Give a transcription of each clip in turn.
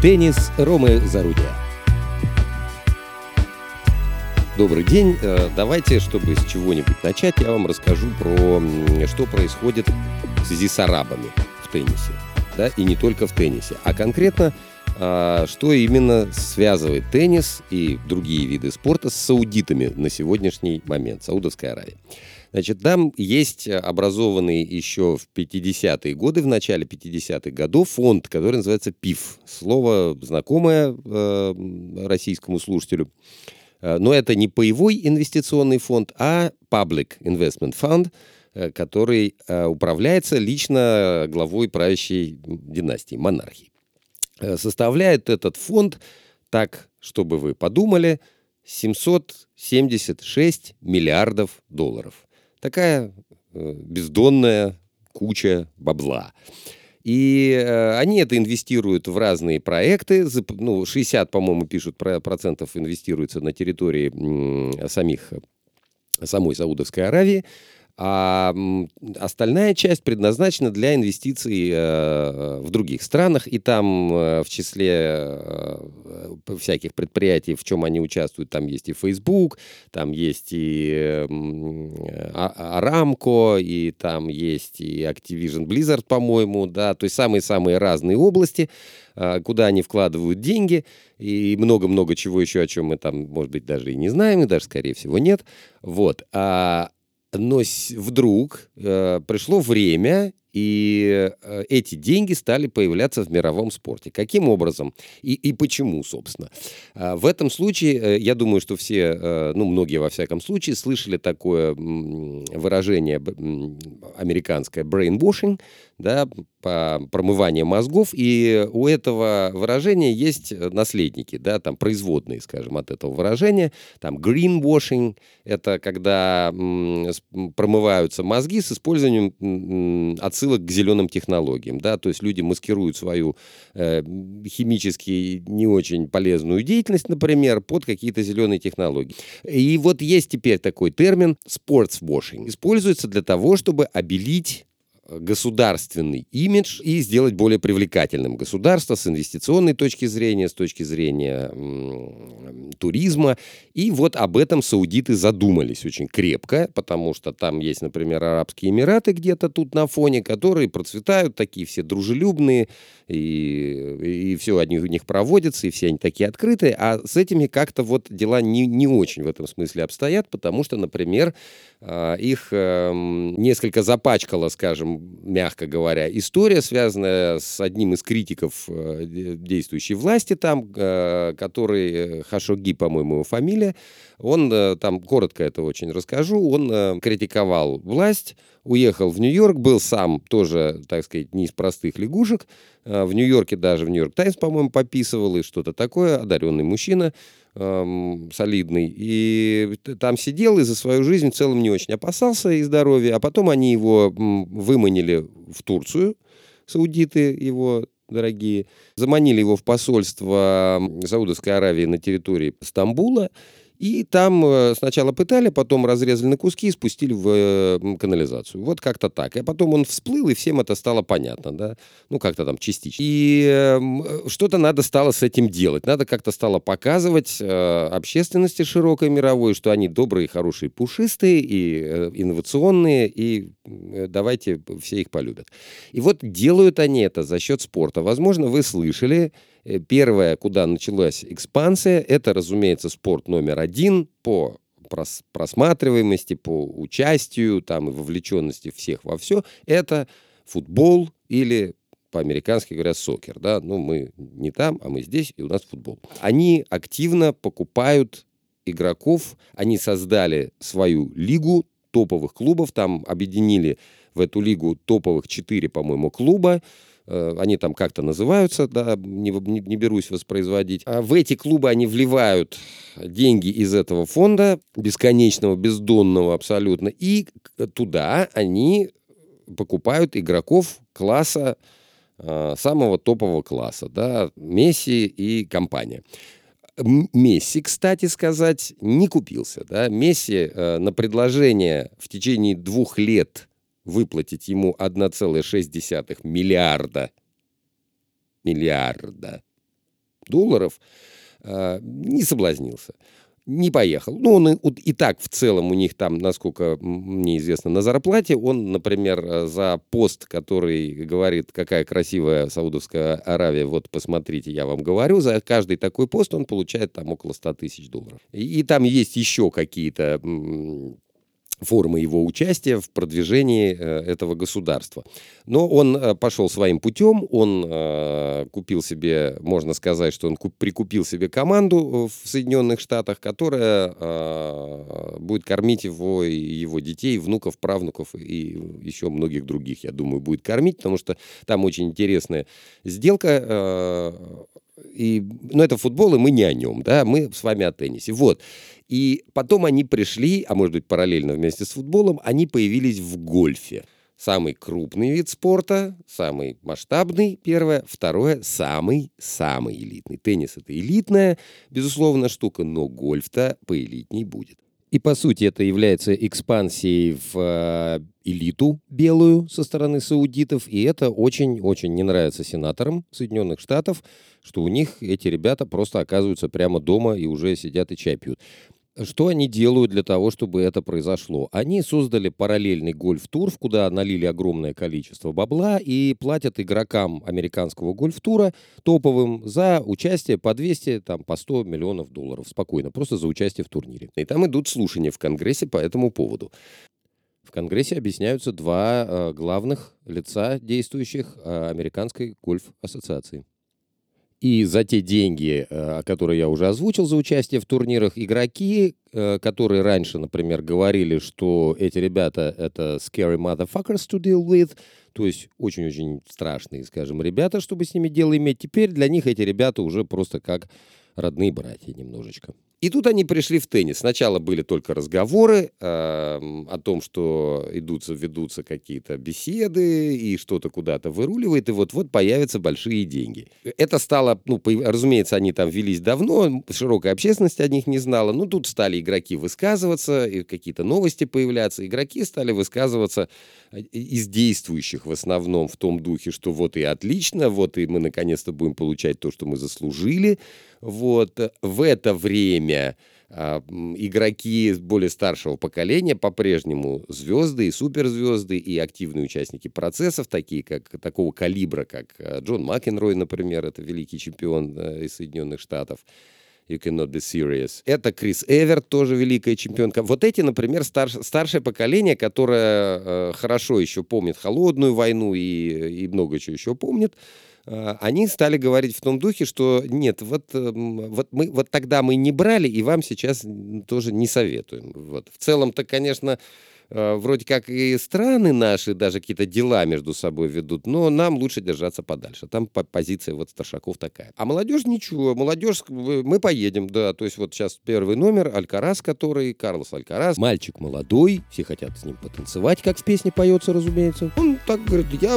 Теннис Ромы Зарудия. Добрый день. Э, давайте, чтобы с чего-нибудь начать, я вам расскажу про что происходит в связи с арабами в теннисе. Да, и не только в теннисе, а конкретно а, что именно связывает теннис и другие виды спорта с саудитами на сегодняшний момент, Саудовская Аравия. Значит, там есть образованный еще в 50-е годы, в начале 50-х годов, фонд, который называется ПИФ. Слово знакомое э, российскому слушателю. Э, но это не паевой инвестиционный фонд, а Public Investment Fund, э, который э, управляется лично главой правящей династии, монархии. Составляет этот фонд, так, чтобы вы подумали, 776 миллиардов долларов. Такая э, бездонная куча бабла. И э, они это инвестируют в разные проекты. Ну, 60, по-моему, пишут, процентов инвестируется на территории самих, самой Саудовской Аравии а остальная часть предназначена для инвестиций э, в других странах, и там э, в числе э, всяких предприятий, в чем они участвуют, там есть и Facebook, там есть и Aramco, и там есть и Activision Blizzard, по-моему, да, то есть самые-самые разные области, куда они вкладывают деньги, и много-много чего еще, о чем мы там, может быть, даже и не знаем, и даже, скорее всего, нет. Вот. А но вдруг э, пришло время, и э, эти деньги стали появляться в мировом спорте. Каким образом и, и почему, собственно? А, в этом случае, э, я думаю, что все, э, ну, многие во всяком случае, слышали такое выражение американское brainwashing, да, по промывание мозгов, и у этого выражения есть наследники, да, там производные, скажем, от этого выражения, там greenwashing, это когда промываются мозги с использованием отсылок к зеленым технологиям, да, то есть люди маскируют свою э, химически не очень полезную деятельность, например, под какие-то зеленые технологии. И вот есть теперь такой термин sports washing. Используется для того, чтобы обелить государственный имидж и сделать более привлекательным государство с инвестиционной точки зрения, с точки зрения м, туризма. И вот об этом саудиты задумались очень крепко, потому что там есть, например, Арабские Эмираты где-то тут на фоне, которые процветают, такие все дружелюбные, и, и все от них, у них проводится, и все они такие открытые, а с этими как-то вот дела не, не очень в этом смысле обстоят, потому что, например, а, их эм, несколько запачкала, скажем, мягко говоря, история, связанная с одним из критиков э, действующей власти там, э, который э, Хашоги, по-моему, его фамилия, он там, коротко это очень расскажу, он критиковал власть, уехал в Нью-Йорк, был сам тоже, так сказать, не из простых лягушек. В Нью-Йорке даже в Нью-Йорк Таймс, по-моему, пописывал и что-то такое, одаренный мужчина эм, солидный. И там сидел и за свою жизнь в целом не очень опасался и здоровья. А потом они его выманили в Турцию, саудиты его дорогие, заманили его в посольство Саудовской Аравии на территории Стамбула. И там э, сначала пытали, потом разрезали на куски и спустили в э, канализацию. Вот как-то так. И потом он всплыл, и всем это стало понятно, да? Ну, как-то там частично. И э, что-то надо стало с этим делать. Надо как-то стало показывать общественности широкой мировой, что они добрые, хорошие, пушистые и инновационные, и давайте все их полюбят. И вот делают они это за счет спорта. Возможно, вы слышали, первое, куда началась экспансия, это, разумеется, спорт номер один по просматриваемости, по участию там, и вовлеченности всех во все. Это футбол или по-американски говорят сокер, да, ну мы не там, а мы здесь, и у нас футбол. Они активно покупают игроков, они создали свою лигу топовых клубов, там объединили в эту лигу топовых четыре, по-моему, клуба, Э, они там как-то называются, да, не, не, не берусь воспроизводить. А в эти клубы они вливают деньги из этого фонда, бесконечного, бездонного абсолютно, и туда они покупают игроков класса, э, самого топового класса, да, Месси и компания. Месси, кстати сказать, не купился. Да? Месси э, на предложение в течение двух лет выплатить ему 1,6 миллиарда, миллиарда долларов, э, не соблазнился не поехал. Ну, он и, и так в целом у них там, насколько мне известно, на зарплате. Он, например, э, за пост, который говорит, какая красивая Саудовская Аравия, вот посмотрите, я вам говорю, за каждый такой пост он получает там около 100 тысяч долларов. И, и там есть еще какие-то формы его участия в продвижении э, этого государства. Но он э, пошел своим путем, он э, купил себе, можно сказать, что он прикупил себе команду в Соединенных Штатах, которая будет кормить его, его детей, внуков, правнуков и еще многих других, я думаю, будет кормить, потому что там очень интересная сделка и, ну, это футбол, и мы не о нем, да, мы с вами о теннисе. Вот. И потом они пришли, а может быть параллельно вместе с футболом, они появились в гольфе. Самый крупный вид спорта, самый масштабный, первое. Второе, самый-самый элитный. Теннис — это элитная, безусловно, штука, но гольф-то поэлитней будет. И, по сути, это является экспансией в э, элиту белую со стороны саудитов, и это очень-очень не нравится сенаторам Соединенных Штатов, что у них эти ребята просто оказываются прямо дома и уже сидят и чай пьют. Что они делают для того, чтобы это произошло? Они создали параллельный гольф-тур, куда налили огромное количество бабла и платят игрокам американского гольф-тура топовым за участие по 200, там, по 100 миллионов долларов. Спокойно, просто за участие в турнире. И там идут слушания в Конгрессе по этому поводу. В Конгрессе объясняются два э, главных лица действующих э, американской гольф-ассоциации. И за те деньги, э, которые я уже озвучил за участие в турнирах, игроки, э, которые раньше, например, говорили, что эти ребята — это scary motherfuckers to deal with, то есть очень-очень страшные, скажем, ребята, чтобы с ними дело иметь, теперь для них эти ребята уже просто как родные братья немножечко. И тут они пришли в теннис. Сначала были только разговоры э, о том, что идутся, ведутся какие-то беседы, и что-то куда-то выруливает, и вот-вот появятся большие деньги. Это стало, ну, по, разумеется, они там велись давно, широкая общественность о них не знала, но тут стали игроки высказываться, и какие-то новости появляться. Игроки стали высказываться э, из действующих в основном в том духе, что вот и отлично, вот и мы наконец-то будем получать то, что мы заслужили. Вот в это время а, игроки более старшего поколения по-прежнему звезды и суперзвезды и активные участники процессов, такие как такого калибра, как а, Джон Макенрой, например, это великий чемпион э, из Соединенных Штатов. You cannot be serious. Это Крис Эверт, тоже великая чемпионка. Вот эти, например, старш, старшее поколение, которое э, хорошо еще помнит холодную войну и, и много чего еще помнит, Э, они стали говорить в том духе, что нет, вот, эм, вот, мы, вот тогда мы не брали, и вам сейчас тоже не советуем. Вот. В целом-то, конечно, Э, вроде как и страны наши даже какие-то дела между собой ведут, но нам лучше держаться подальше. Там позиция вот старшаков такая. А молодежь ничего, молодежь, мы поедем, да, то есть вот сейчас первый номер, Алькарас, который, Карлос Алькарас, мальчик молодой, все хотят с ним потанцевать, как в песне поется, разумеется. Он так говорит, я,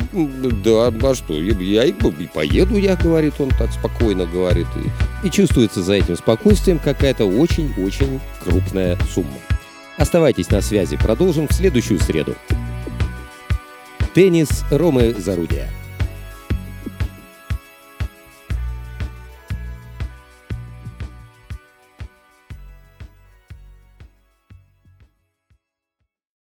да, а что, я, я и поеду, я, говорит, он так спокойно говорит. И, и чувствуется за этим спокойствием какая-то очень-очень крупная сумма. Оставайтесь на связи, продолжим в следующую среду. Теннис Ромы Зарудия.